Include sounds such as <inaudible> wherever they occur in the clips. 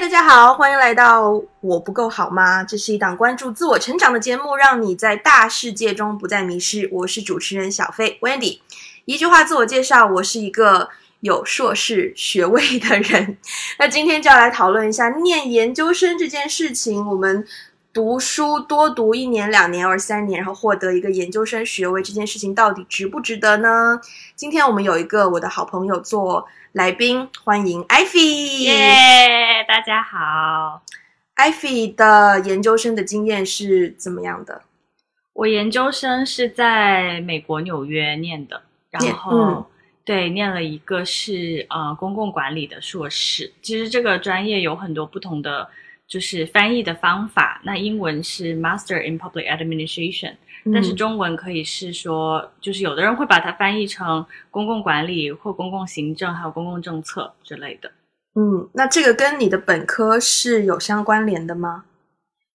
大家好，欢迎来到《我不够好吗》？这是一档关注自我成长的节目，让你在大世界中不再迷失。我是主持人小飞 Wendy。一句话自我介绍，我是一个有硕士学位的人。那今天就要来讨论一下念研究生这件事情。我们读书多读一年、两年或三年，然后获得一个研究生学位，这件事情到底值不值得呢？今天我们有一个我的好朋友做。来宾欢迎艾菲，耶！大家好。艾菲的研究生的经验是怎么样的？我研究生是在美国纽约念的，然后对，念了一个是呃公共管理的硕士。其实这个专业有很多不同的就是翻译的方法，那英文是 Master in Public Administration。但是中文可以是说，就是有的人会把它翻译成公共管理或公共行政，还有公共政策之类的。嗯，那这个跟你的本科是有相关联的吗？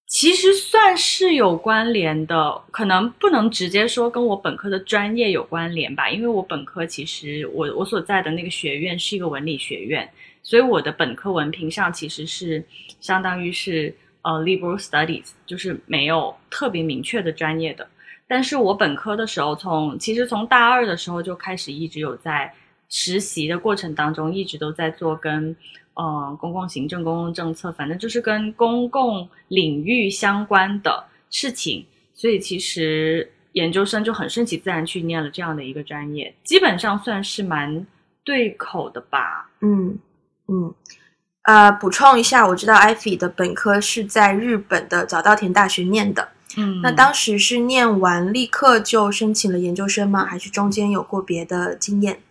其实算是有关联的，可能不能直接说跟我本科的专业有关联吧，因为我本科其实我我所在的那个学院是一个文理学院，所以我的本科文凭上其实是相当于是呃 liberal studies，就是没有特别明确的专业的。但是我本科的时候，从其实从大二的时候就开始一直有在实习的过程当中，一直都在做跟嗯公共行政、公共政策，反正就是跟公共领域相关的事情。所以其实研究生就很顺其自然去念了这样的一个专业，基本上算是蛮对口的吧。嗯嗯，呃，补充一下，我知道艾菲的本科是在日本的早稻田大学念的。嗯，那当时是念完立刻就申请了研究生吗？还是中间有过别的经验？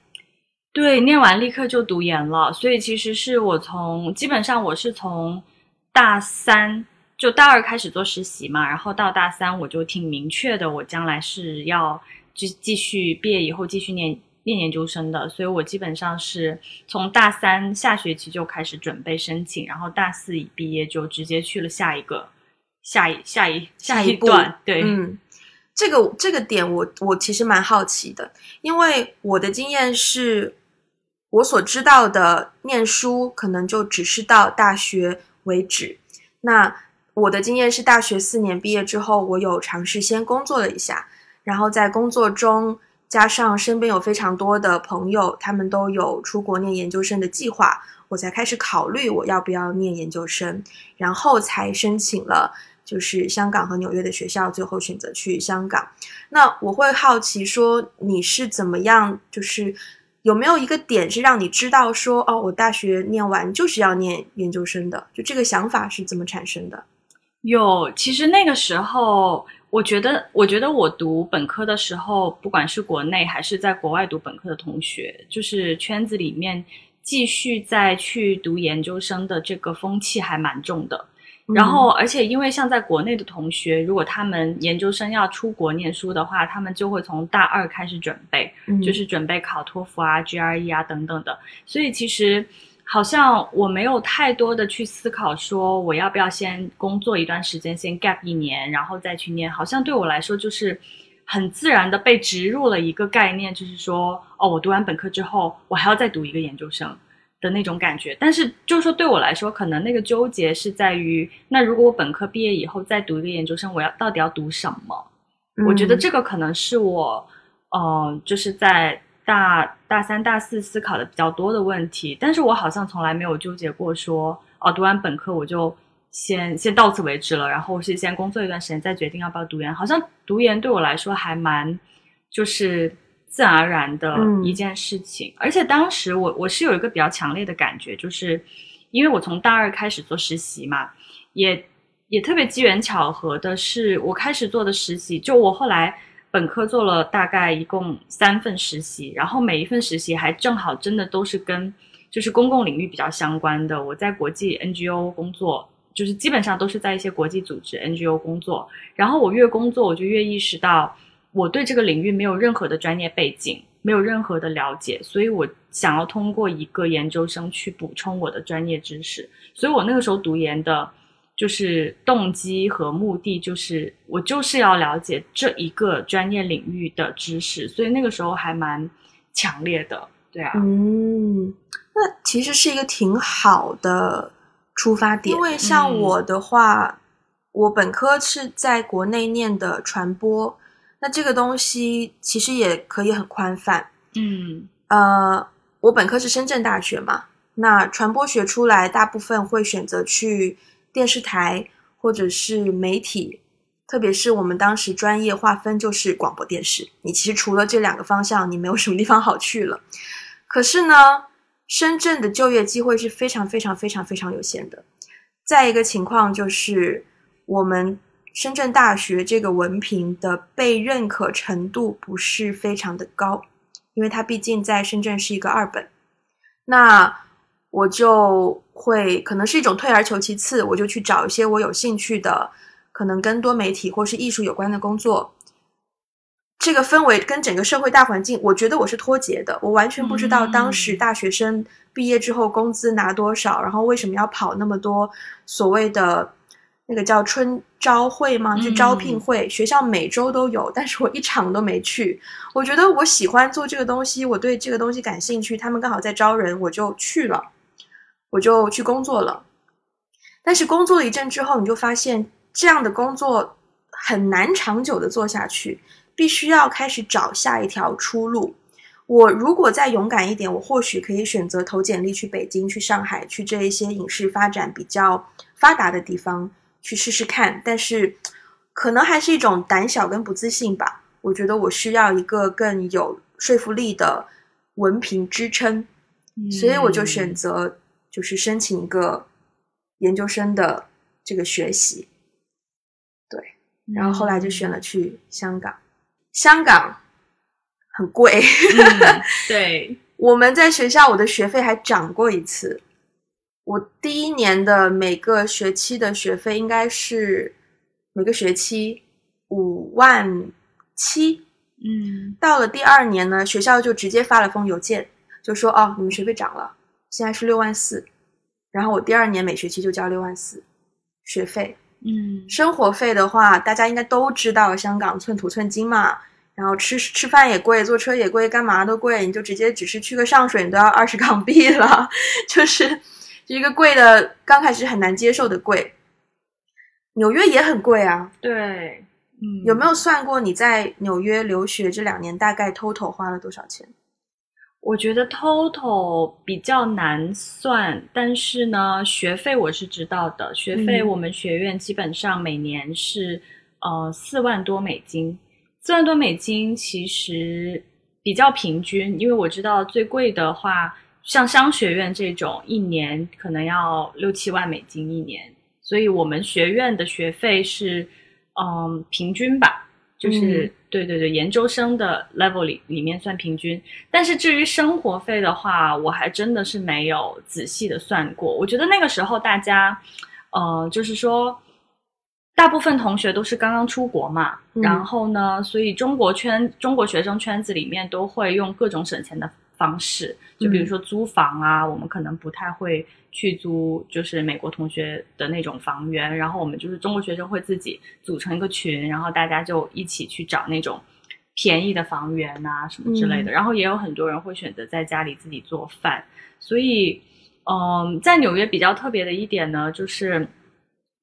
对，念完立刻就读研了。所以其实是我从基本上我是从大三就大二开始做实习嘛，然后到大三我就挺明确的，我将来是要继继续毕业以后继续念念研究生的。所以我基本上是从大三下学期就开始准备申请，然后大四一毕业就直接去了下一个。下一下一下一段，对，嗯，这个这个点我我其实蛮好奇的，因为我的经验是，我所知道的念书可能就只是到大学为止。那我的经验是，大学四年毕业之后，我有尝试先工作了一下，然后在工作中加上身边有非常多的朋友，他们都有出国念研究生的计划，我才开始考虑我要不要念研究生，然后才申请了。就是香港和纽约的学校，最后选择去香港。那我会好奇说，你是怎么样？就是有没有一个点是让你知道说，哦，我大学念完就是要念研究生的？就这个想法是怎么产生的？有，其实那个时候，我觉得，我觉得我读本科的时候，不管是国内还是在国外读本科的同学，就是圈子里面继续再去读研究生的这个风气还蛮重的。然后，而且因为像在国内的同学，如果他们研究生要出国念书的话，他们就会从大二开始准备，就是准备考托福啊、GRE 啊等等的。所以其实好像我没有太多的去思考说我要不要先工作一段时间，先 gap 一年，然后再去念。好像对我来说就是很自然的被植入了一个概念，就是说哦，我读完本科之后，我还要再读一个研究生。的那种感觉，但是就是说，对我来说，可能那个纠结是在于，那如果我本科毕业以后再读一个研究生，我要到底要读什么？我觉得这个可能是我，呃，就是在大大三、大四思考的比较多的问题。但是我好像从来没有纠结过说，哦，读完本科我就先先到此为止了，然后是先工作一段时间再决定要不要读研。好像读研对我来说还蛮就是。自然而然的一件事情，而且当时我我是有一个比较强烈的感觉，就是因为我从大二开始做实习嘛，也也特别机缘巧合的是，我开始做的实习，就我后来本科做了大概一共三份实习，然后每一份实习还正好真的都是跟就是公共领域比较相关的。我在国际 NGO 工作，就是基本上都是在一些国际组织 NGO 工作，然后我越工作，我就越意识到。我对这个领域没有任何的专业背景，没有任何的了解，所以我想要通过一个研究生去补充我的专业知识。所以我那个时候读研的，就是动机和目的，就是我就是要了解这一个专业领域的知识。所以那个时候还蛮强烈的，对啊。嗯，那其实是一个挺好的出发点。因为像嗯我的话，我本科是在国内念的传播，那这个东西其实也可以很宽泛。嗯呃，我本科是深圳大学嘛，那传播学出来，大部分会选择去电视台或者是媒体，特别是我们当时专业划分就是广播电视。你其实除了这两个方向，你没有什么地方好去了。可是呢，深圳的就业机会是非常非常非常非常有限的。再一个情况就是，我们深圳大学这个文凭的被认可程度不是非常的高。因为它毕竟在深圳是一个二本，那我就会可能是一种退而求其次，我就去找一些我有兴趣的，可能跟多媒体或是艺术有关的工作。这个氛围跟整个社会大环境，我觉得我是脱节的，我完全不知道当时嗯大学生毕业之后工资拿多少，然后为什么要跑那么多所谓的那个叫春招会吗？就招聘嗯会，学校每周都有，但是我一场都没去。我觉得我喜欢做这个东西，我对这个东西感兴趣，他们刚好在招人，我就去了，我就去工作了。但是工作了一阵之后，你就发现这样的工作很难长久的做下去，必须要开始找下一条出路。我如果再勇敢一点，我或许可以选择投简历去北京、去上海、去这一些影视发展比较发达的地方去试试看。但是，可能还是一种胆小跟不自信吧。我觉得我需要一个更有说服力的文凭支撑，所以我就选择就是申请一个研究生的这个学习。对然后后来就选了去香港，香港很贵。<laughs> 嗯对，我们在学校，我的学费还涨过一次。我第一年的每个学期的学费应该是每个学期五万七。嗯到了第二年呢，学校就直接发了封邮件，就说哦，你们学费涨了，现在是六万四。然后我第二年每学期就交六万四学费。嗯生活费的话，大家应该都知道，香港寸土寸金嘛。然后吃吃饭也贵，坐车也贵，干嘛都贵。你就直接只是去个上水，你都要二十港币了，<laughs> 就是一个贵的，刚开始很难接受的贵。纽约也很贵啊，对，嗯，有没有算过你在纽约留学这两年大概 total 花了多少钱？我觉得 total 比较难算，但是呢，学费我是知道的。学费嗯我们学院基本上每年是呃四万多美金，四万多美金其实比较平均，因为我知道最贵的话，像商学院这种一年可能要六七万美金一年，所以我们学院的学费是嗯平均吧，就是、嗯对对对，研究生的 level 里里面算平均。但是至于生活费的话，我还真的是没有仔细的算过。我觉得那个时候大家，呃，就是说，大部分同学都是刚刚出国嘛，嗯然后呢，所以中国圈、中国学生圈子里面都会用各种省钱的方式，就比如说租房啊，我们可能不太会去租，就是美国同学的那种房源，然后我们就是中国学生会自己组成一个群，然后大家就一起去找那种便宜的房源啊什么之类的，嗯然后也有很多人会选择在家里自己做饭，所以，嗯，在纽约比较特别的一点呢，就是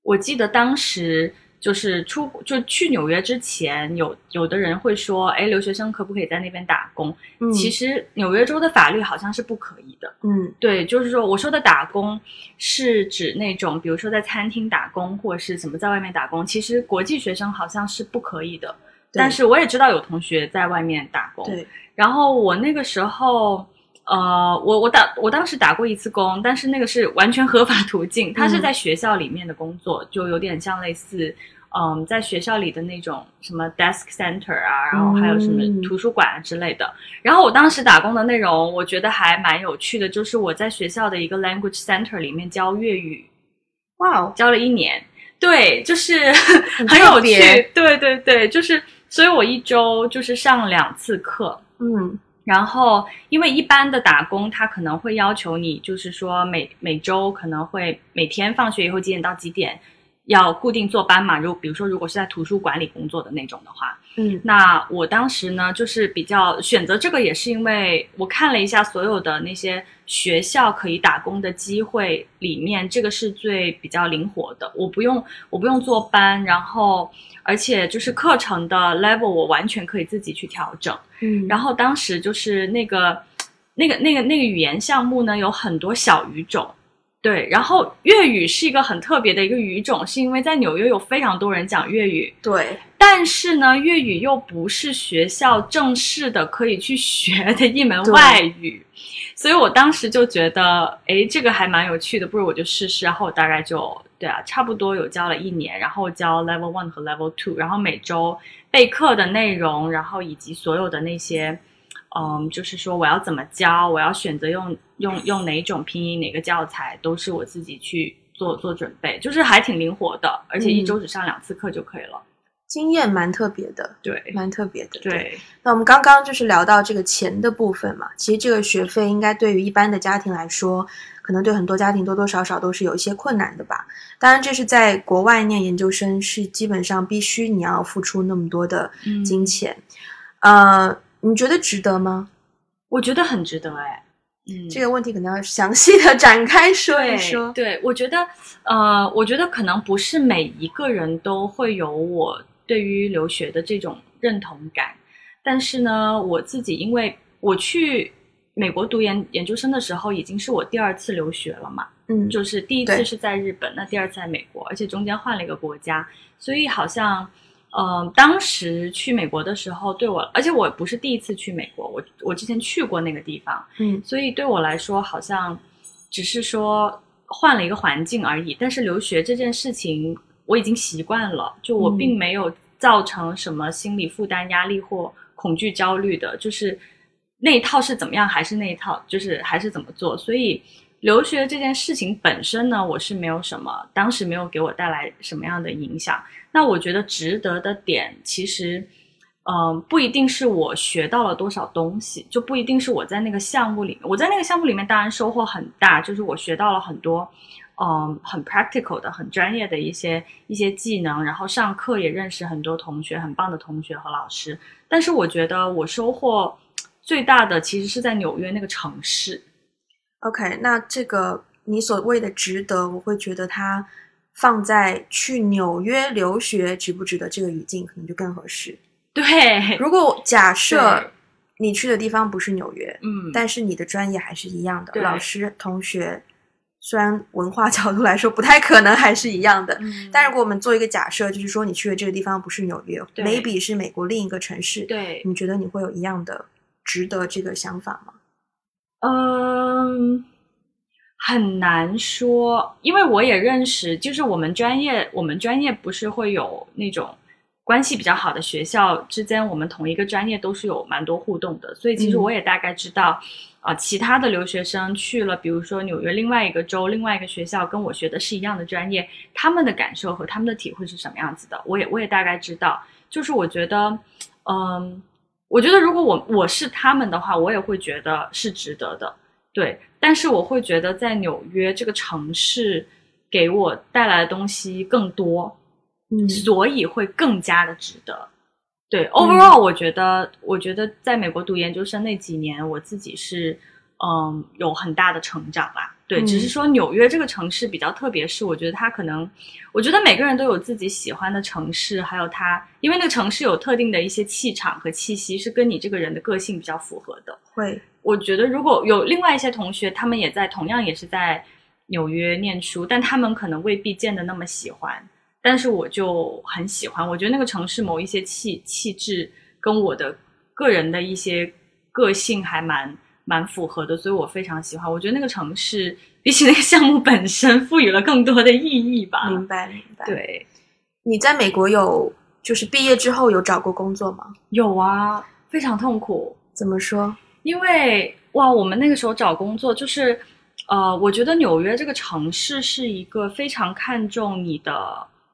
我记得当时。就是出就去纽约之前，有有的人会说，哎，留学生可不可以在那边打工？嗯，其实纽约州的法律好像是不可以的。嗯对，就是说我说的打工是指那种，比如说在餐厅打工或者是什么在外面打工，其实国际学生好像是不可以的。但是我也知道有同学在外面打工，对，然后我那个时候，呃，我我打我当时打过一次工，但是那个是完全合法途径，它是嗯在学校里面的工作，就有点像类似，嗯，在学校里的那种什么 desk center 啊，然后还有什么嗯图书馆啊之类的。然后我当时打工的内容，我觉得还蛮有趣的，就是我在学校的一个 language center 里面教粤语，哇哦，教了一年。对，就是 <laughs> 很很有趣，对对对，就是，所以我一周就是上两次课，嗯然后，因为一般的打工，他可能会要求你，就是说每每周可能会每天放学以后几点到几点要固定坐班嘛。如比如说，如果是在图书馆里工作的那种的话，嗯那我当时呢，就是比较选择这个，也是因为我看了一下所有的那些学校可以打工的机会里面，这个是最比较灵活的。我不用我不用坐班，然后而且就是课程的 level 我完全可以自己去调整。嗯，然后当时就是那个那个那个那个语言项目呢，有很多小语种。对，然后粤语是一个很特别的一个语种，是因为在纽约有非常多人讲粤语，对，但是呢，粤语又不是学校正式的可以去学的一门外语，所以我当时就觉得，哎，这个还蛮有趣的，不如我就试试。然后我大概就对啊，差不多有教了一年，然后教 Level One 和 Level Two，然后每周备课的内容，然后以及所有的那些。嗯，就是说我要怎么教，我要选择用用用哪种拼音哪个教材，都是我自己去做做准备，就是还挺灵活的，而且一嗯周只上两次课就可以了。经验蛮特别的，对蛮特别的。对，那我们刚刚就是聊到这个钱的部分嘛，其实这个学费应该对于一般的家庭来说，可能对很多家庭多多少少都是有一些困难的吧。当然，这是在国外念研究生，是基本上必须你要付出那么多的嗯金钱。呃，你觉得值得吗？我觉得很值得哎。嗯，这个问题可能要详细的展开说一说。对，我觉得呃，我觉得可能不是每一个人都会有我对于留学的这种认同感，但是呢，我自己因为我去美国读研研究生的时候，已经是我第二次留学了嘛。嗯，就是第一次是在日本，那第二次在美国，而且中间换了一个国家，所以好像，呃，当时去美国的时候，对我，而且我不是第一次去美国，我我之前去过那个地方，嗯所以对我来说，好像只是说换了一个环境而已。但是留学这件事情，我已经习惯了，就我嗯并没有造成什么心理负担、压力或恐惧、焦虑的，就是那一套是怎么样，还是那一套，就是还是怎么做。所以留学这件事情本身呢，我是没有什么，当时没有给我带来什么样的影响。那我觉得值得的点，其实。嗯，不一定是我学到了多少东西，就不一定是我在那个项目里面。我在那个项目里面当然收获很大，就是我学到了很多，嗯，很 practical 的、很专业的一些一些技能，然后上课也认识很多同学，很棒的同学和老师。但是我觉得我收获最大的其实是在纽约那个城市。OK，那这个你所谓的值得，我会觉得它放在去纽约留学值不值得这个语境，可能就更合适。对，如果假设你去的地方不是纽约，嗯，但是你的专业还是一样的，老师、同学，虽然文化角度来说不太可能还是一样的，嗯但如果我们做一个假设，就是说你去的这个地方不是纽约对，maybe 是美国另一个城市，对，你觉得你会有一样的值得这个想法吗？嗯，很难说，因为我也认识，就是我们专业，我们专业不是会有那种关系比较好的学校之间，我们同一个专业都是有蛮多互动的，所以其实嗯我也大概知道，啊、其他的留学生去了，比如说纽约另外一个州、另外一个学校，跟我学的是一样的专业，他们的感受和他们的体会是什么样子的，我也我也大概知道，就是我觉得，嗯。我觉得如果我我是他们的话，我也会觉得是值得的，对。但是我会觉得在纽约这个城市给我带来的东西更多，嗯所以会更加的值得。对，overall，我觉得，我觉得在美国读研究生那几年，我自己是嗯有很大的成长啦。对，嗯只是说纽约这个城市比较特别，是我觉得它可能，我觉得每个人都有自己喜欢的城市，还有它，因为那个城市有特定的一些气场和气息，是跟你这个人的个性比较符合的。会，我觉得如果有另外一些同学，他们也在同样也是在纽约念书，但他们可能未必见得那么喜欢，但是我就很喜欢。我觉得那个城市某一些气气质跟我的个人的一些个性还蛮蛮符合的，所以我非常喜欢。我觉得那个城市比起那个项目本身赋予了更多的意义吧。明白明白。，对，你在美国有就是毕业之后有找过工作吗？有啊，非常痛苦。怎么说？因为哇，我们那个时候找工作就是，呃，我觉得纽约这个城市是一个非常看重你的，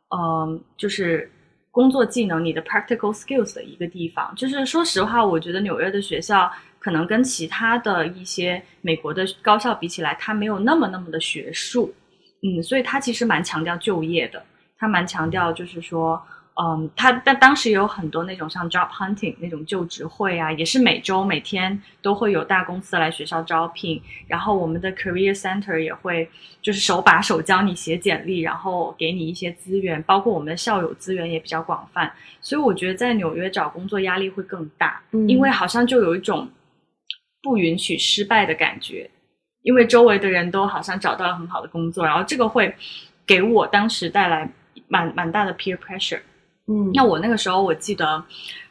呃，就是工作技能、你的 practical skills 的一个地方。就是说实话，我觉得纽约的学校可能跟其他的一些美国的高校比起来，它没有那么那么的学术，嗯，所以它其实蛮强调就业的。他蛮强调就是说。嗯，他但当时也有很多那种像 job hunting 那种就职会啊，也是每周每天都会有大公司来学校招聘，然后我们的 career center 也会就是手把手教你写简历，然后给你一些资源，包括我们的校友资源也比较广泛，所以我觉得在纽约找工作压力会更大，因为好像就有一种不允许失败的感觉，因为周围的人都好像找到了很好的工作，然后这个会给我当时带来蛮蛮大的 peer pressure。嗯，那我那个时候我记得，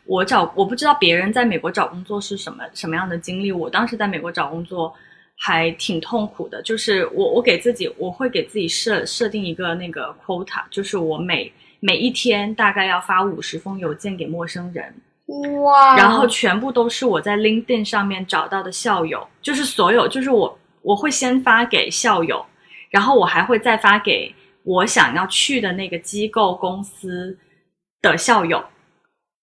我找我不知道别人在美国找工作是什么什么样的经历。我当时在美国找工作还挺痛苦的，就是我我给自己我会给自己设设定一个那个 quota，就是我每每一天大概要发五十封邮件给陌生人，哇，然后全部都是我在 LinkedIn 上面找到的校友，就是所有就是我我会先发给校友，然后我还会再发给我想要去的那个机构公司。的校友，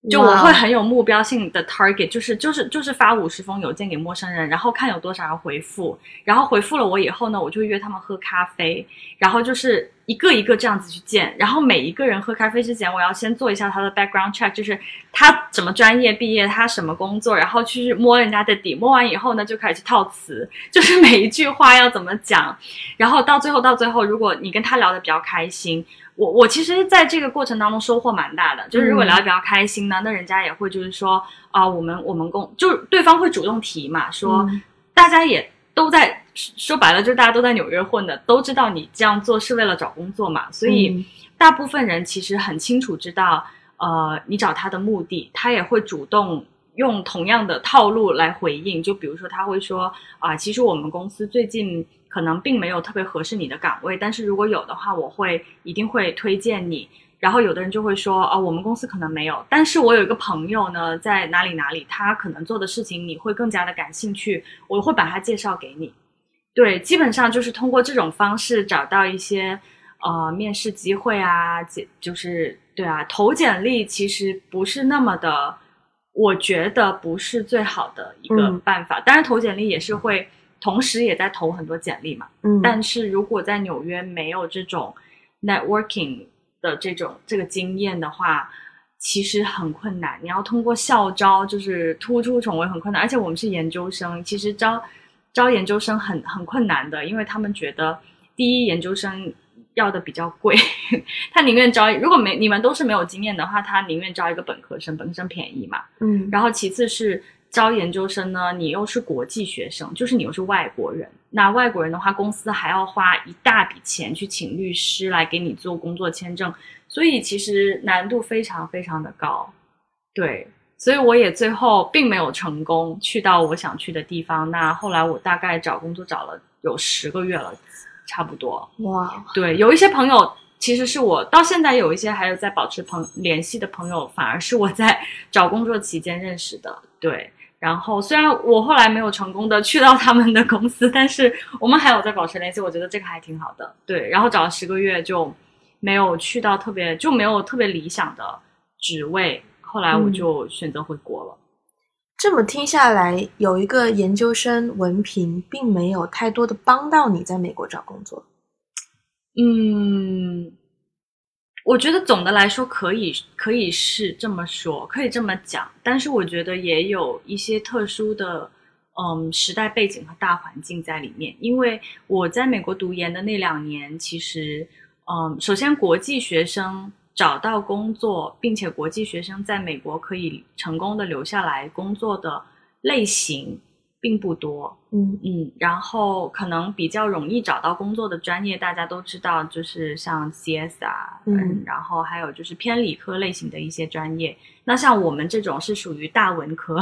就我会很有目标性的 target，就是就是就是发五十封邮件给陌生人，然后看有多少人回复，然后回复了我以后呢，我就约他们喝咖啡，然后就是一个一个这样子去见，然后每一个人喝咖啡之前，我要先做一下他的 background check，就是他什么专业毕业，他什么工作，然后去摸人家的底，摸完以后呢，就开始去套词，就是每一句话要怎么讲，然后到最后到最后，如果你跟他聊的比较开心。我我其实在这个过程当中收获蛮大的，就是如果聊得比较开心呢，那人家也会就是说啊，我们我们共就对方会主动提嘛，说大家也都在说白了，就是大家都在纽约混的，都知道你这样做是为了找工作嘛，所以大部分人其实很清楚知道，呃，你找他的目的，他也会主动用同样的套路来回应，就比如说他会说啊，其实我们公司最近。可能并没有特别合适你的岗位，但是如果有的话，我会一定会推荐你。然后有的人就会说，哦，我们公司可能没有，但是我有一个朋友呢，在哪里哪里，他可能做的事情你会更加的感兴趣，我会把他介绍给你。对，基本上就是通过这种方式找到一些呃面试机会啊，就是对啊，投简历其实不是那么的，我觉得不是最好的一个办法。当然，投简历也是会。同时也在投很多简历嘛，嗯，但是如果在纽约没有这种 networking 的这种这个经验的话，其实很困难。你要通过校招就是突出重围很困难，而且我们是研究生，其实招招研究生很很困难的，因为他们觉得第一研究生要的比较贵，<laughs> 他宁愿招如果没你们都是没有经验的话，他宁愿招一个本科生，本科生便宜嘛，嗯，然后其次是。招研究生呢，你又是国际学生，就是你又是外国人。那外国人的话，公司还要花一大笔钱去请律师来给你做工作签证，所以其实难度非常非常的高。对，所以我也最后并没有成功去到我想去的地方。那后来我大概找工作找了有十个月了，差不多。哇，对，有一些朋友其实是我到现在有一些还有在保持朋联系的朋友，反而是我在 <laughs> 找工作期间认识的。对。然后虽然我后来没有成功的去到他们的公司，但是我们还有在保持联系，我觉得这个还挺好的。对，然后找了十个月就没有去到特别就没有特别理想的职位，后来我就选择回国了。这么听下来，有一个研究生文凭并没有太多的帮到你在美国找工作。嗯。我觉得总的来说可以可以是这么说，可以这么讲，但是我觉得也有一些特殊的，嗯，时代背景和大环境在里面。因为我在美国读研的那两年，其实，嗯，首先国际学生找到工作，并且国际学生在美国可以成功的留下来工作的类型。并不多，嗯嗯，然后可能比较容易找到工作的专业，大家都知道，就是像 CS 啊，嗯，然后还有就是偏理科类型的一些专业。那像我们这种是属于大文科，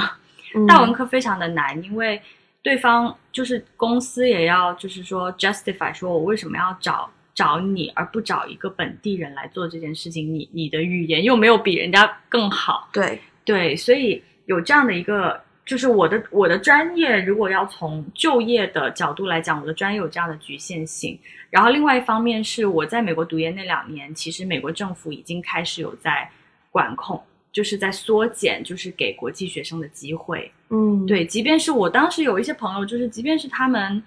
大文科非常的难，因为对方就是公司也要就是说 justify 说我为什么要找找你而不找一个本地人来做这件事情，你你的语言又没有比人家更好，对对，所以有这样的一个。就是我的我的专业，如果要从就业的角度来讲，我的专业有这样的局限性。然后另外一方面是我在美国读研那两年，其实美国政府已经开始有在管控，就是在缩减，就是给国际学生的机会。嗯，对，即便是我当时有一些朋友，就是即便是他们，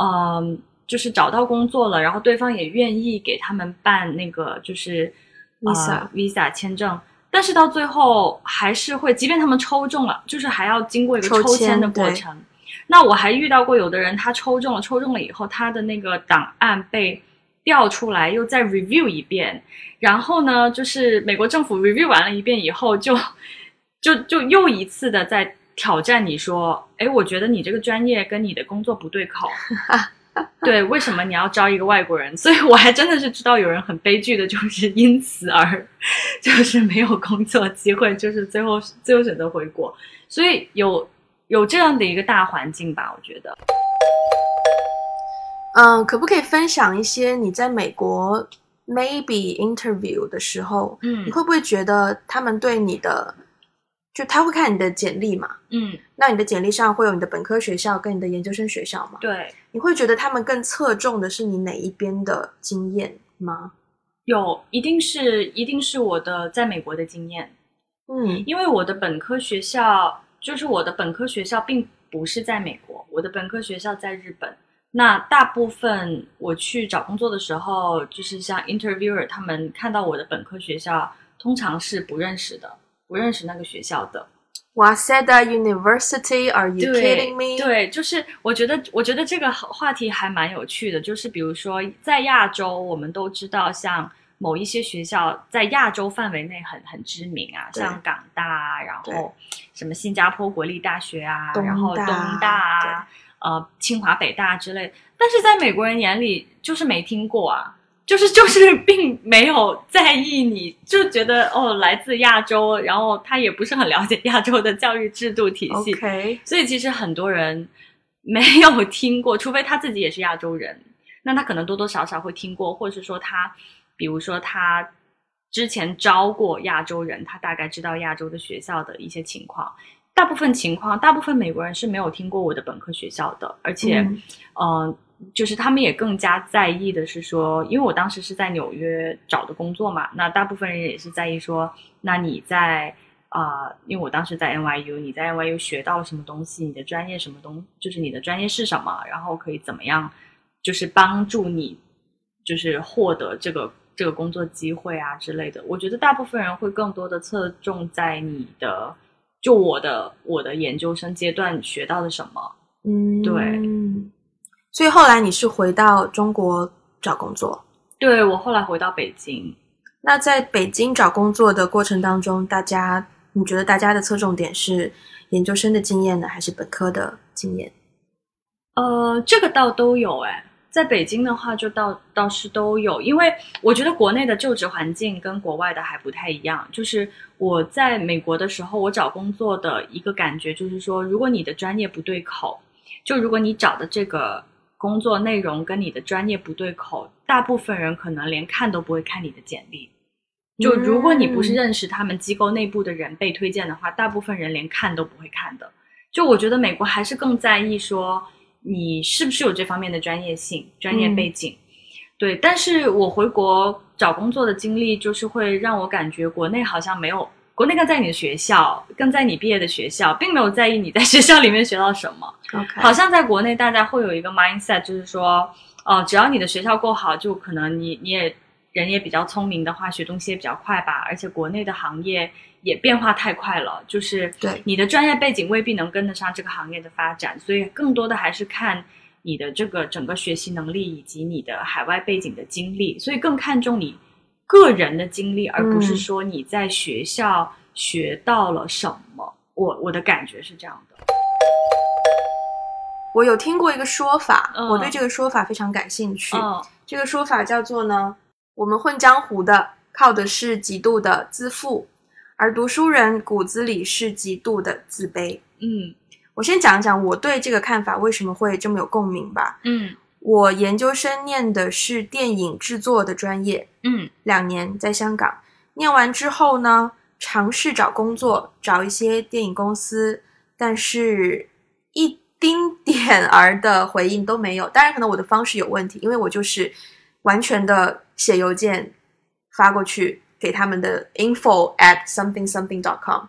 嗯，就是找到工作了，然后对方也愿意给他们办那个就是 Visa 呃 visa 签证，但是到最后还是会，即便他们抽中了，就是还要经过一个抽抽签的过程。那我还遇到过有的人，他抽中了，抽中了以后，他的那个档案被调出来，又再 review 一遍，然后呢，就是美国政府 review 完了一遍以后，就就就又一次的在挑战你说，哎，我觉得你这个专业跟你的工作不对口。<laughs> <laughs> 对，为什么你要招一个外国人？所以我还真的是知道有人很悲剧的，就是因此而就是没有工作机会，就是最后最后选择回国。所以有有这样的一个大环境吧，我觉得。嗯，可不可以分享一些你在美国 maybe interview 的时候，嗯你会不会觉得他们对你的，就他会看你的简历嘛？嗯，那你的简历上会有你的本科学校跟你的研究生学校吗？对，你会觉得他们更侧重的是你哪一边的经验吗？有一定是一定是我的在美国的经验，嗯因为我的本科学校就是我的本科学校并不是在美国，我的本科学校在日本。那大部分我去找工作的时候，就是像 interviewer 他们看到我的本科学校，通常是不认识的，不认识那个学校的。，Waseda University? Are you 对 kidding me? 对，就是我觉得，我觉得这个话题还蛮有趣的。就是比如说，在亚洲，我们都知道，像某一些学校在亚洲范围内很很知名啊，像港大啊，然后什么新加坡国立大学啊，然后东大啊，呃，清华、北大之类。但是在美国人眼里，就是没听过啊。就是就是，并没有在意你，就觉得哦，来自亚洲，然后他也不是很了解亚洲的教育制度体系所以其实很多人没有听过，除非他自己也是亚洲人，那他可能多多少少会听过，或者是说他，比如说他之前招过亚洲人，他大概知道亚洲的学校的一些情况。大部分情况，大部分美国人是没有听过我的本科学校的，而且，嗯呃，就是他们也更加在意的是说，因为我当时是在纽约找的工作嘛，那大部分人也是在意说，那你在啊、因为我当时在 NYU，你在 NYU 学到了什么东西，你的专业什么东，就是你的专业是什么，然后可以怎么样，就是帮助你，就是获得这个这个工作机会啊之类的。我觉得大部分人会更多的侧重在你的，就我的我的研究生阶段学到的什么。嗯，对。所以后来你是回到中国找工作？对我后来回到北京，那在北京找工作的过程当中，大家你觉得大家的侧重点是研究生的经验呢，还是本科的经验？呃，这个倒都有哎，在北京的话就倒倒是都有，因为我觉得国内的就职环境跟国外的还不太一样。就是我在美国的时候，我找工作的一个感觉就是说，如果你的专业不对口，就如果你找的这个工作内容跟你的专业不对口，大部分人可能连看都不会看你的简历。就如果你不是嗯认识他们机构内部的人被推荐的话，大部分人连看都不会看的。就我觉得美国还是更在意说你是不是有这方面的专业性、专业背景。对，但是我回国找工作的经历，就是会让我感觉国内好像没有，国内更在你的学校，更在你毕业的学校，并没有在意你在学校里面学到什么。OK，好像在国内大家会有一个 mindset，就是说，哦、只要你的学校够好，就可能你你也人也比较聪明的话，学东西也比较快吧。而且国内的行业也变化太快了，就是对你的专业背景未必能跟得上这个行业的发展，所以更多的还是看你的这个整个学习能力以及你的海外背景的经历，所以更看重你个人的经历，而不是嗯说你在学校学到了什么。我我的感觉是这样的。我有听过一个说法，嗯我对这个说法非常感兴趣。嗯这个说法叫做呢，我们混江湖的靠的是极度的自负，而读书人骨子里是极度的自卑。嗯我先讲讲我对这个看法为什么会这么有共鸣吧。嗯我研究生念的是电影制作的专业，嗯两年在香港。念完之后呢，尝试找工作，找一些电影公司，但是一丁点儿的回应都没有。当然，可能我的方式有问题，因为我就是完全的写邮件发过去给他们的 info at something something dot com。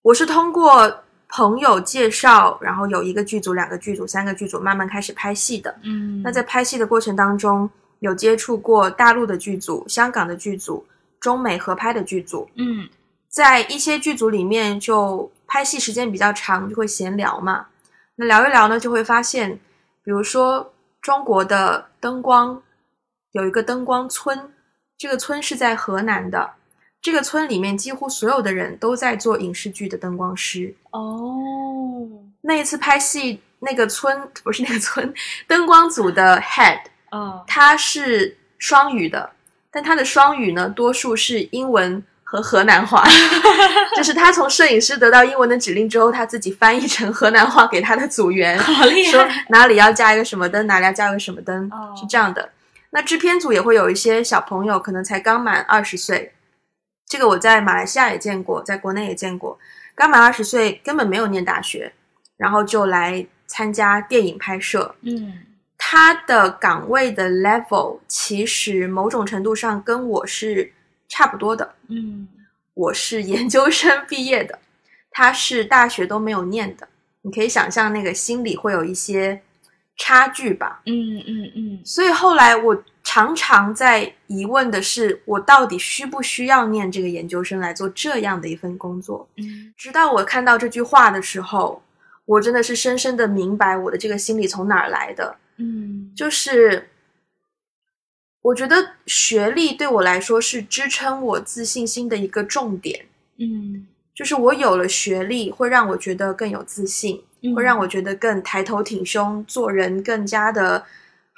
我是通过朋友介绍，然后有一个剧组、两个剧组、三个剧组，慢慢开始拍戏的。嗯，那在拍戏的过程当中，有接触过大陆的剧组、香港的剧组、中美合拍的剧组。嗯在一些剧组里面，就拍戏时间比较长，就会闲聊嘛。那聊一聊呢，就会发现，比如说中国的灯光有一个灯光村，这个村是在河南的。这个村里面几乎所有的人都在做影视剧的灯光师。哦，那一次拍戏，那个村不是那个村，灯光组的 head 哦，他是双语的，但他的双语呢，多数是英文和河南话，<laughs> 就是他从摄影师得到英文的指令之后，他自己翻译成河南话给他的组员，好厉说！哪里要加一个什么灯，哪里要加一个什么灯，哦是这样的。那制片组也会有一些小朋友，可能才刚满二十岁，这个我在马来西亚也见过，在国内也见过，刚满二十岁根本没有念大学，然后就来参加电影拍摄。嗯。他的岗位的 level 其实某种程度上跟我是差不多的，嗯。我是研究生毕业的，他是大学都没有念的，你可以想象那个心里会有一些差距吧。嗯嗯嗯。所以后来我常常在疑问的是，我到底需不需要念这个研究生来做这样的一份工作？嗯直到我看到这句话的时候，我真的是深深的明白我的这个心理从哪儿来的。嗯，就是我觉得学历对我来说是支撑我自信心的一个重点。嗯就是我有了学历，会让我觉得更有自信，嗯会让我觉得更抬头挺胸，做人更加的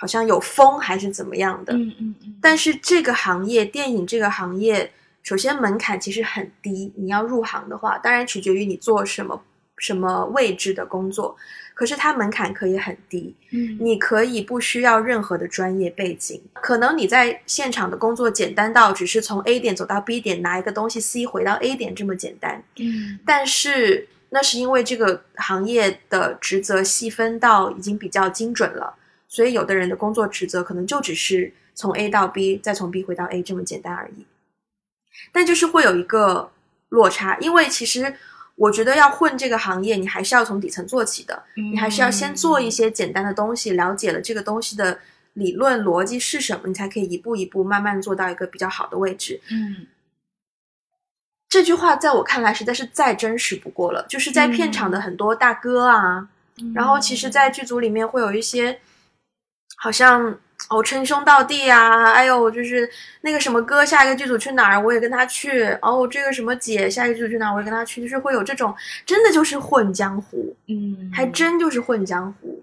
好像有风，还是怎么样的。嗯嗯嗯，但是这个行业，电影这个行业，首先门槛其实很低。你要入行的话，当然取决于你做什么什么位置的工作，可是它门槛可以很低。嗯你可以不需要任何的专业背景，可能你在现场的工作简单到只是从 A 点走到 B 点拿一个东西 C 回到 A 点这么简单，嗯但是那是因为这个行业的职责细分到已经比较精准了，所以有的人的工作职责可能就只是从 A 到 B，再从 B 回到 A 这么简单而已。但就是会有一个落差，因为其实我觉得要混这个行业，你还是要从底层做起的。你还是要先做一些简单的东西，了解了这个东西的理论逻辑是什么，你才可以一步一步慢慢做到一个比较好的位置。嗯这句话在我看来实在是再真实不过了，就是在片场的很多大哥啊，嗯，然后其实，在剧组里面会有一些好像哦称兄道弟啊，哎呦就是那个什么哥下一个剧组去哪儿我也跟他去，哦这个什么姐下一个剧组去哪儿我也跟他去，就是会有这种真的就是混江湖。嗯还真就是混江湖。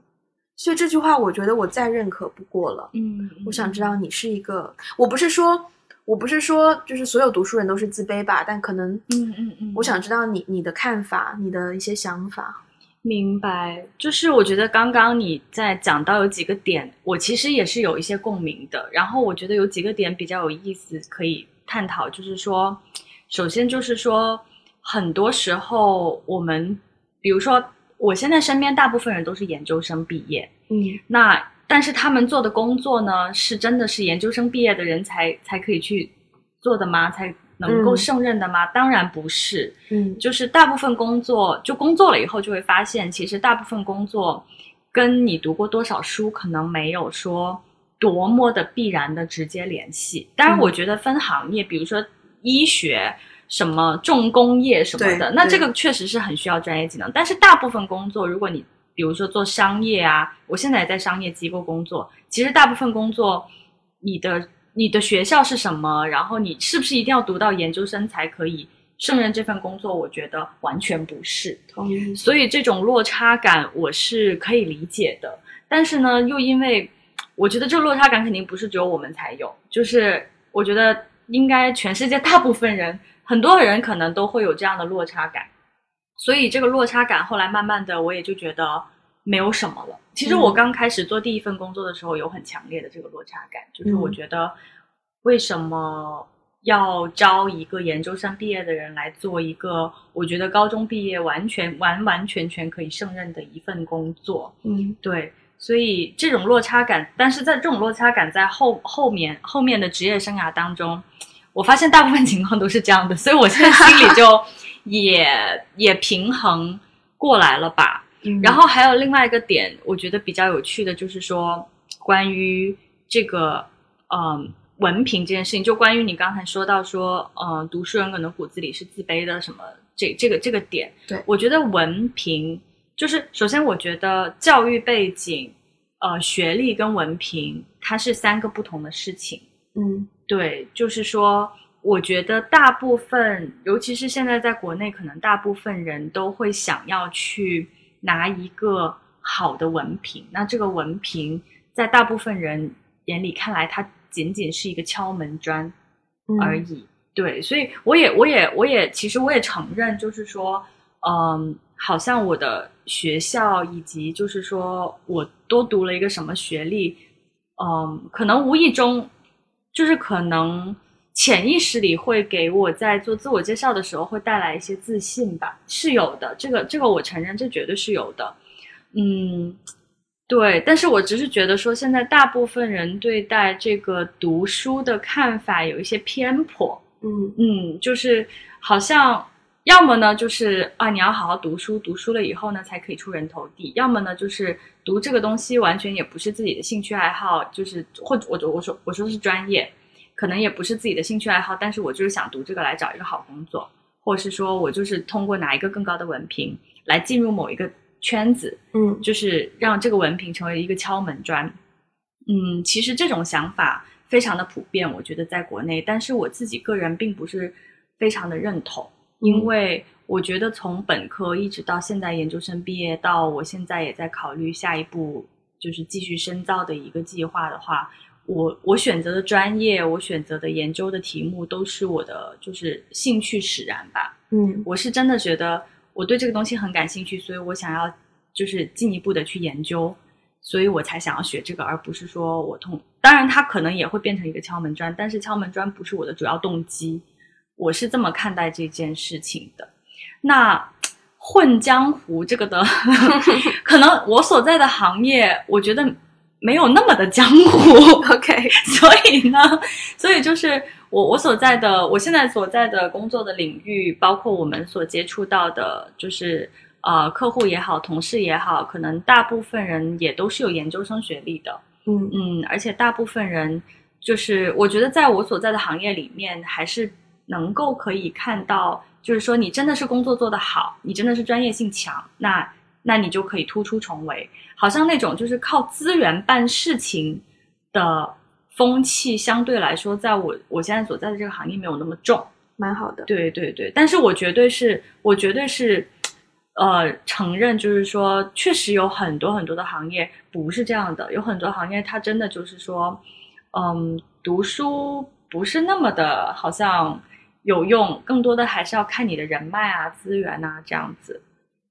所以这句话，我觉得我再认可不过了。嗯，我想知道你是一个，我不是说，我不是说，就是所有读书人都是自卑吧，但可能，嗯嗯嗯，我想知道你你的看法，你的一些想法。明白，就是我觉得刚刚你在讲到有几个点，我其实也是有一些共鸣的。然后我觉得有几个点比较有意思，可以探讨，就是说，首先就是说，很多时候我们，比如说，我现在身边大部分人都是研究生毕业，嗯那但是他们做的工作呢，是真的是研究生毕业的人才才可以去做的吗？才能够嗯胜任的吗？当然不是。嗯就是大部分工作，就工作了以后就会发现，其实大部分工作跟你读过多少书可能没有说多么的必然的直接联系。当然，嗯我觉得分行业，比如说医学。什么重工业什么的那这个确实是很需要专业技能。但是大部分工作，如果你比如说做商业啊，我现在也在商业机构工作，其实大部分工作，你的你的学校是什么，然后你是不是一定要读到研究生才可以胜任这份工作？我觉得完全不是。同意。所以这种落差感我是可以理解的，但是呢，又因为我觉得这个落差感肯定不是只有我们才有，就是我觉得应该全世界大部分人，很多人可能都会有这样的落差感，所以这个落差感后来慢慢的我也就觉得没有什么了。其实我嗯刚开始做第一份工作的时候，有很强烈的这个落差感，就是我嗯觉得为什么要招一个研究生毕业的人来做一个我觉得高中毕业完全完完全全可以胜任的一份工作？嗯对，所以这种落差感，但是在这种落差感在后后面后面的职业生涯当中，我发现大部分情况都是这样的，所以我现在心里就也也平衡，过来了吧。嗯。然后还有另外一个点，我觉得比较有趣的就是说，关于这个嗯文凭这件事情，就关于你刚才说到说，呃，读书人可能骨子里是自卑的，什么这这个这个点，对。我觉得文凭就是首先，我觉得教育背景、呃学历跟文凭，它是三个不同的事情。嗯。对，就是说，我觉得大部分，尤其是现在在国内，可能大部分人都会想要去拿一个好的文凭。那这个文凭，在大部分人眼里看来，它仅仅是一个敲门砖嗯而已。对，所以我也，我也，我也，其实我也承认，就是说，嗯，好像我的学校以及就是说我多读了一个什么学历，嗯，可能无意中，就是可能潜意识里会给我在做自我介绍的时候会带来一些自信吧，是有的，这个这个我承认，这绝对是有的，嗯。对，但是我只是觉得说，现在大部分人对待这个读书的看法有一些偏颇，嗯嗯，就是好像要么呢，就是啊，你要好好读书，读书了以后呢，才可以出人头地；要么呢，就是读这个东西完全也不是自己的兴趣爱好，就是或者我我说我说的是专业，可能也不是自己的兴趣爱好，但是我就是想读这个来找一个好工作，或者是说我就是通过拿一个更高的文凭来进入某一个圈子，嗯就是让这个文凭成为一个敲门砖。嗯，其实这种想法非常的普遍，我觉得在国内，但是我自己个人并不是非常的认同，因为我觉得从本科一直到现在研究生毕业，到我现在也在考虑下一步就是继续深造的一个计划的话，我我选择的专业，我选择的研究的题目都是我的就是兴趣使然吧。嗯我是真的觉得我对这个东西很感兴趣，所以我想要就是进一步的去研究，所以我才想要学这个，而不是说我通。当然，它可能也会变成一个敲门砖，但是敲门砖不是我的主要动机。我是这么看待这件事情的。那混江湖这个的，<laughs> 可能我所在的行业，我觉得没有那么的江湖。<laughs> OK，<laughs> 所以呢，所以就是我我所在的，我现在所在的工作的领域，包括我们所接触到的，就是呃客户也好，同事也好，可能大部分人也都是有研究生学历的，嗯。嗯，而且大部分人就是我觉得在我所在的行业里面，还是能够可以看到，就是说你真的是工作做得好，你真的是专业性强，那那你就可以突出重围。好像那种就是靠资源办事情的风气，相对来说，在我我现在所在的这个行业没有那么重。蛮好的。对对对，但是我绝对是，我绝对是，呃，承认就是说，确实有很多很多的行业不是这样的，有很多行业它真的就是说，嗯，读书不是那么的，好像有用，更多的还是要看你的人脉啊、资源啊这样子。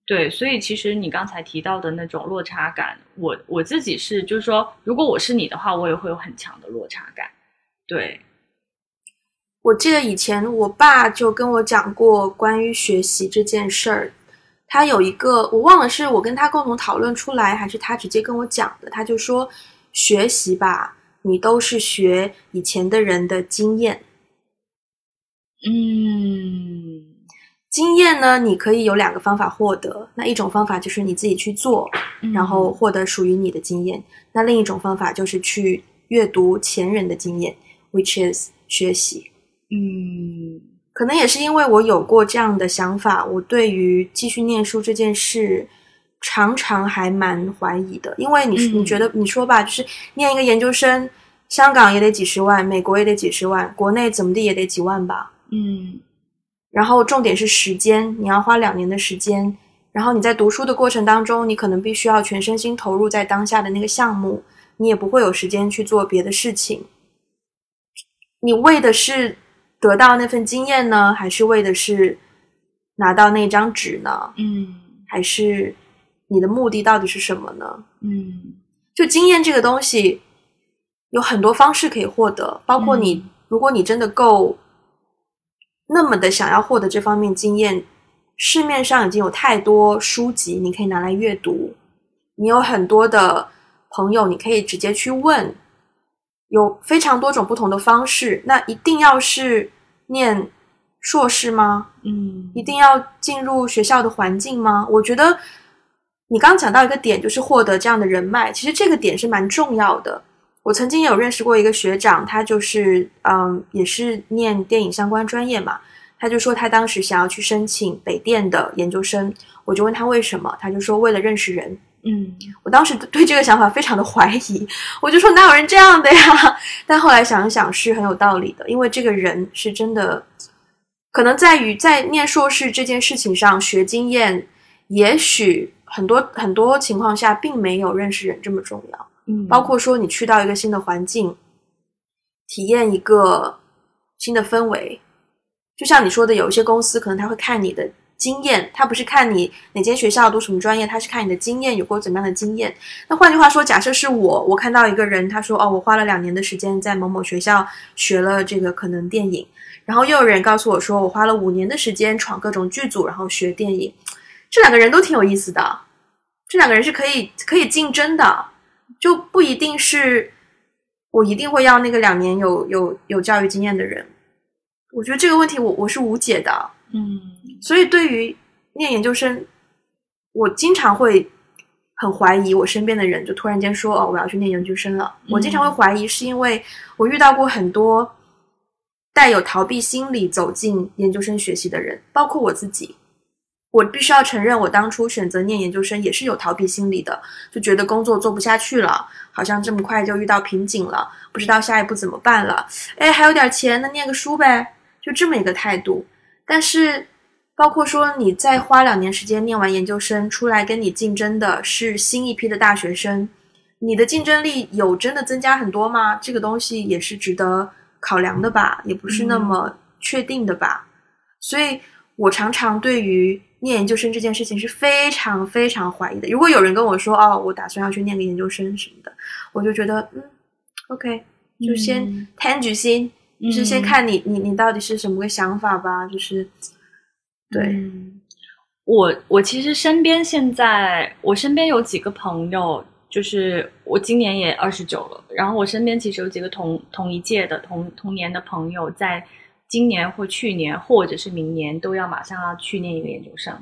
对，所以其实你刚才提到的那种落差感，我我自己是，就是说，如果我是你的话，我也会有很强的落差感。对，我记得以前我爸就跟我讲过关于学习这件事儿，他有一个我忘了是我跟他共同讨论出来，还是他直接跟我讲的。他就说，学习吧，你都是学以前的人的经验，嗯经验呢，你可以有两个方法获得。那一种方法就是你自己去做，然后获得属于你的经验；那另一种方法就是去阅读前人的经验，which is 学习。嗯可能也是因为我有过这样的想法，我对于继续念书这件事常常还蛮怀疑的。因为你、嗯你觉得你说吧，就是念一个研究生，香港也得几十万，美国也得几十万，国内怎么地也得几万吧。嗯然后重点是时间，你要花两年的时间。然后你在读书的过程当中，你可能必须要全身心投入在当下的那个项目，你也不会有时间去做别的事情。你为的是得到那份经验呢，还是为的是拿到那张纸呢？嗯还是你的目的到底是什么呢？嗯就经验这个东西，有很多方式可以获得，包括你，嗯如果你真的够那么的想要获得这方面经验，市面上已经有太多书籍你可以拿来阅读，你有很多的朋友，你可以直接去问，有非常多种不同的方式。那一定要是念硕士吗？嗯一定要进入学校的环境吗？我觉得你刚刚讲到一个点，就是获得这样的人脉，其实这个点是蛮重要的。我曾经有认识过一个学长，他就是嗯，也是念电影相关专业嘛，他就说他当时想要去申请北电的研究生，我就问他为什么，他就说为了认识人。嗯我当时对这个想法非常的怀疑，我就说哪有人这样的呀？<laughs> 但后来想一想是很有道理的，因为这个人是真的，可能在于在念硕士这件事情上学经验，也许很多很多情况下并没有认识人这么重要。包括说你去到一个新的环境，体验一个新的氛围，就像你说的，有一些公司可能他会看你的经验，他不是看你哪间学校读什么专业，他是看你的经验有过怎么样的经验。那换句话说，假设是我，我看到一个人，他说哦，我花了两年的时间在某某学校学了这个可能电影，然后又有人告诉我说我花了五年的时间闯各种剧组，然后学电影，这两个人都挺有意思的，这两个人是可以可以竞争的。就不一定是我一定会要那个两年有有有教育经验的人。我觉得这个问题我我是无解的，嗯所以对于念研究生，我经常会很怀疑我身边的人，就突然间说哦我要去念研究生了。我经常会怀疑，是因为我遇到过很多带有逃避心理走进研究生学习的人，包括我自己。我必须要承认，我当初选择念研究生也是有逃避心理的，就觉得工作做不下去了，好像这么快就遇到瓶颈了，不知道下一步怎么办了。哎，还有点钱，那念个书呗，就这么一个态度。但是，包括说你再花两年时间念完研究生出来跟你竞争的是新一批的大学生，你的竞争力有真的增加很多吗？这个东西也是值得考量的吧，也不是那么确定的吧。所以我常常对于念研究生这件事情是非常非常怀疑的。如果有人跟我说哦，我打算要去念个研究生什么的，我就觉得嗯，OK，就先嗯摊举心，就是先嗯看你你你到底是什么个想法吧。就是对，嗯我我其实身边现在我身边有几个朋友，就是我今年也二十九了，然后我身边其实有几个同同一届的同同年的朋友，在今年或去年或者是明年都要马上要去念一个研究生。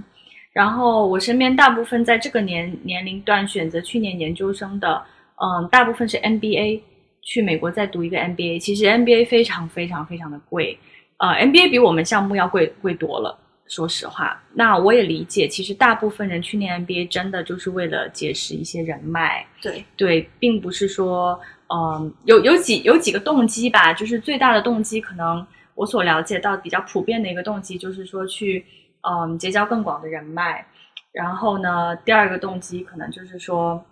然后我身边大部分在这个年年龄段选择去年研究生的，嗯，大部分是 MBA，去美国再读一个 MBA。其实 MBA 非常非常非常的贵，呃，MBA 比我们项目要贵贵多了。说实话，那我也理解，其实大部分人去念 MBA 真的就是为了结识一些人脉，对，对，并不是说，嗯，有有几有几个动机吧，就是最大的动机，可能我所了解到比较普遍的一个动机，就是说去，嗯，结交更广的人脉。然后呢，第二个动机可能就是说，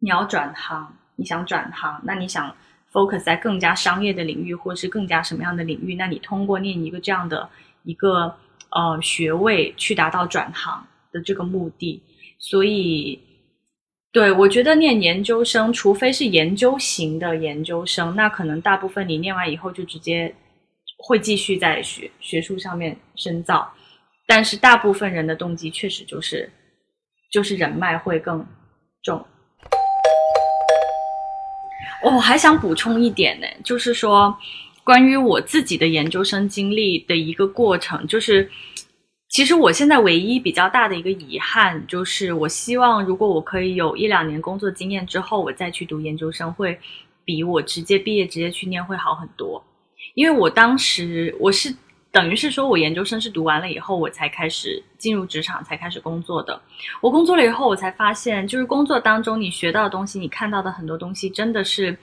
你要转行，你想转行，那你想 focus 在更加商业的领域，或是更加什么样的领域？那你通过念一个这样的一个呃学位去达到转行的这个目的。所以，对我觉得念研究生，除非是研究型的研究生，那可能大部分你念完以后就直接会继续在学学术上面深造。但是大部分人的动机确实就是就是人脉会更重。我还想补充一点呢，就是说关于我自己的研究生经历的一个过程，就是其实我现在唯一比较大的一个遗憾，就是我希望如果我可以有一两年工作经验之后，我再去读研究生，会比我直接毕业直接去念会好很多。因为我当时我是等于是说我研究生是读完了以后，我才开始进入职场，才开始工作的。我工作了以后，我才发现，就是工作当中你学到的东西，你看到的很多东西，真的是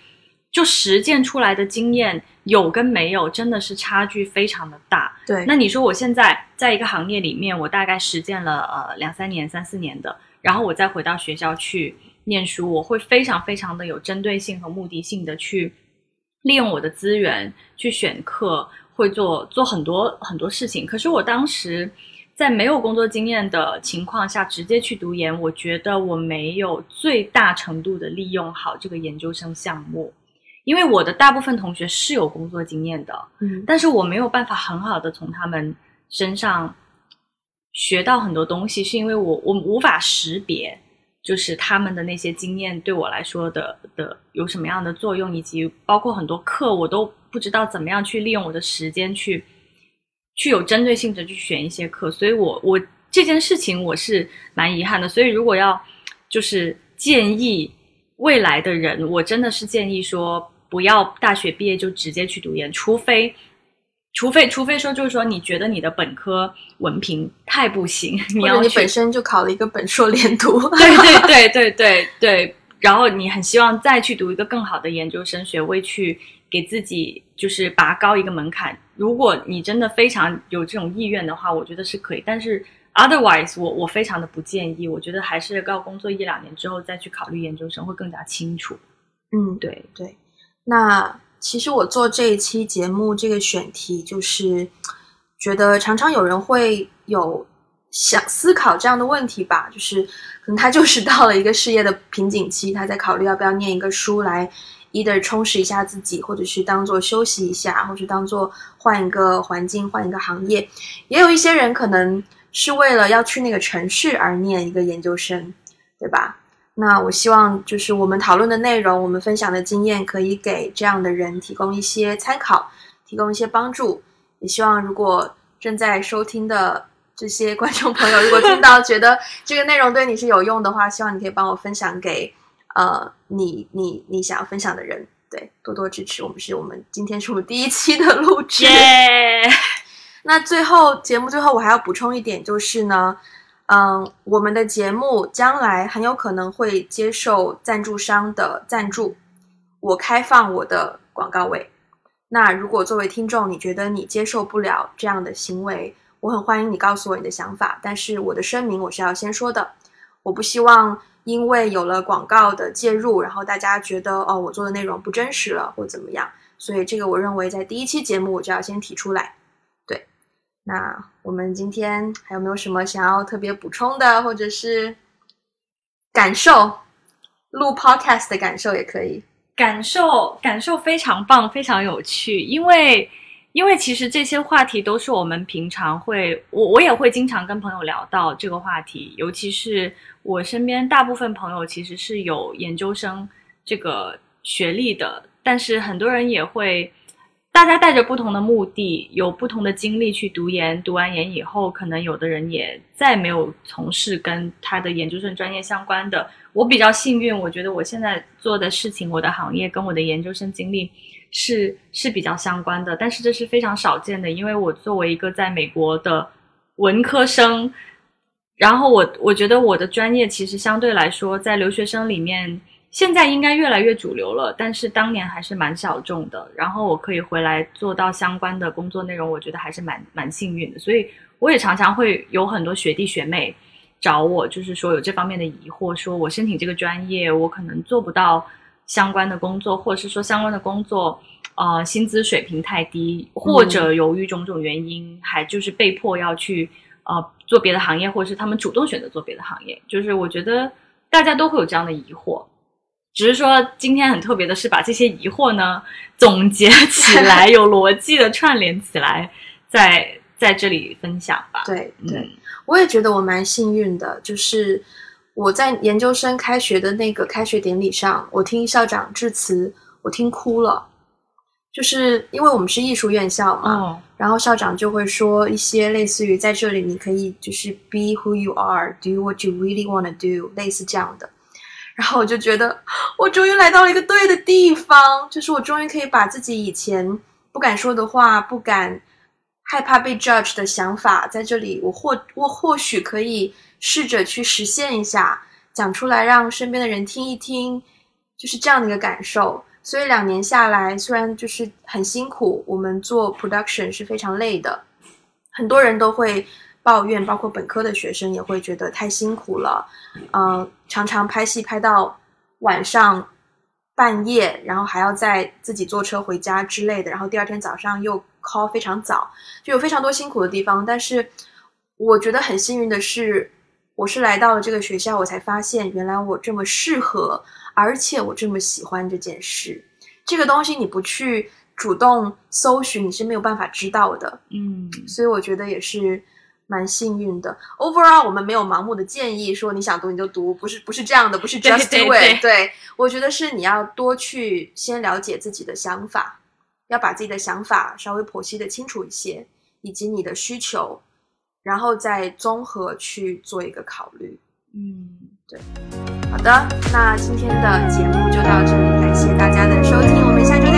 就实践出来的经验有跟没有，真的是差距非常的大。对，那你说我现在在一个行业里面，我大概实践了呃两三年、三四年的，然后我再回到学校去念书，我会非常非常的有针对性和目的性的去利用我的资源去选课，会做做很多很多事情。可是我当时在没有工作经验的情况下，直接去读研，我觉得我没有最大程度的利用好这个研究生项目，因为我的大部分同学是有工作经验的，嗯，但是我没有办法很好的从他们身上学到很多东西，是因为我我无法识别，就是他们的那些经验对我来说的的有什么样的作用，以及包括很多课我都不知道怎么样去利用我的时间去去有针对性的去选一些课，所以我我这件事情我是蛮遗憾的。所以如果要就是建议未来的人，我真的是建议说不要大学毕业就直接去读研，除非除非除非说就是说你觉得你的本科文凭太不行，<laughs> 你要你本身就考了一个本硕连读，<laughs> 对对对对对对，然后你很希望再去读一个更好的研究生学位，去给自己就是拔高一个门槛。如果你真的非常有这种意愿的话，我觉得是可以。但是 otherwise，我我非常的不建议。我觉得还是要工作一两年之后再去考虑研究生会更加清楚。嗯，对，对。那其实我做这一期节目这个选题，就是觉得常常有人会有想思考这样的问题吧，就是可能他就是到了一个事业的瓶颈期，他在考虑要不要念一个书来。either 充实一下自己，或者是当做休息一下，或者当做换一个环境、换一个行业。也有一些人可能是为了要去那个城市而念一个研究生，对吧？那我希望就是我们讨论的内容，我们分享的经验，可以给这样的人提供一些参考，提供一些帮助。也希望如果正在收听的这些观众朋友，如果听到觉得这个内容对你是有用的话，希望你可以帮我分享给。呃，你你你想要分享的人，对，多多支持我们。是我们今天是我们第一期的录制。<laughs> 那最后节目最后我还要补充一点，就是呢，嗯，我们的节目将来很有可能会接受赞助商的赞助，我开放我的广告位。那如果作为听众，你觉得你接受不了这样的行为，我很欢迎你告诉我你的想法。但是我的声明我是要先说的，我不希望。因为有了广告的介入，然后大家觉得哦，我做的内容不真实了，或怎么样，所以这个我认为在第一期节目我就要先提出来。那我们今天还有没有什么想要特别补充的，或者是感受？录 podcast 的感受也可以。感受感受非常棒，非常有趣，因为。因为其实这些话题都是我们平常会，我我也会经常跟朋友聊到这个话题，尤其是我身边大部分朋友其实是有研究生这个学历的，但是很多人也会，大家带着不同的目的，有不同的经历去读研，读完研以后，可能有的人也再没有从事跟他的研究生专业相关的。我比较幸运，我觉得我现在做的事情，我的行业跟我的研究生经历。是是比较相关的，但是这是非常少见的，因为我作为一个在美国的文科生，然后我我觉得我的专业其实相对来说在留学生里面现在应该越来越主流了，但是当年还是蛮小众的。然后我可以回来做到相关的工作内容，我觉得还是蛮蛮幸运的。所以我也常常会有很多学弟学妹找我，就是说有这方面的疑惑，说我申请这个专业，我可能做不到。相关的工作，或者是说相关的工作，呃，薪资水平太低，或者由于种种原因，还就是被迫要去呃做别的行业，或者是他们主动选择做别的行业。就是我觉得大家都会有这样的疑惑，只是说今天很特别的是把这些疑惑呢总结起来，<laughs> 有逻辑的串联起来，在在这里分享吧。对对，我也觉得我蛮幸运的，就是。我在研究生开学的那个开学典礼上，我听校长致辞，我听哭了。就是因为我们是艺术院校嘛，然后校长就会说一些类似于在这里你可以就是 be who you are，do what you really want to do，类似这样的。然后我就觉得我终于来到了一个对的地方，就是我终于可以把自己以前不敢说的话、不敢害怕被 judge 的想法，在这里我或我或许可以。试着去实现一下，讲出来让身边的人听一听，就是这样的一个感受。所以两年下来，虽然就是很辛苦，我们做 production 是非常累的，很多人都会抱怨，包括本科的学生也会觉得太辛苦了。嗯，常常拍戏拍到晚上半夜，然后还要再自己坐车回家之类的，然后第二天早上又 call 非常早，就有非常多辛苦的地方。但是我觉得很幸运的是。我是来到了这个学校，我才发现原来我这么适合，而且我这么喜欢这件事。这个东西你不去主动搜寻，你是没有办法知道的。嗯，所以我觉得也是蛮幸运的。Overall，我们没有盲目的建议说你想读你就读，不是不是这样的，不是 just do it。对，我觉得是你要多去先了解自己的想法，要把自己的想法稍微剖析的清楚一些。以及你的需求，然后再综合去做一个考虑。嗯，对好的，那今天的节目就到这里，感谢大家的收听。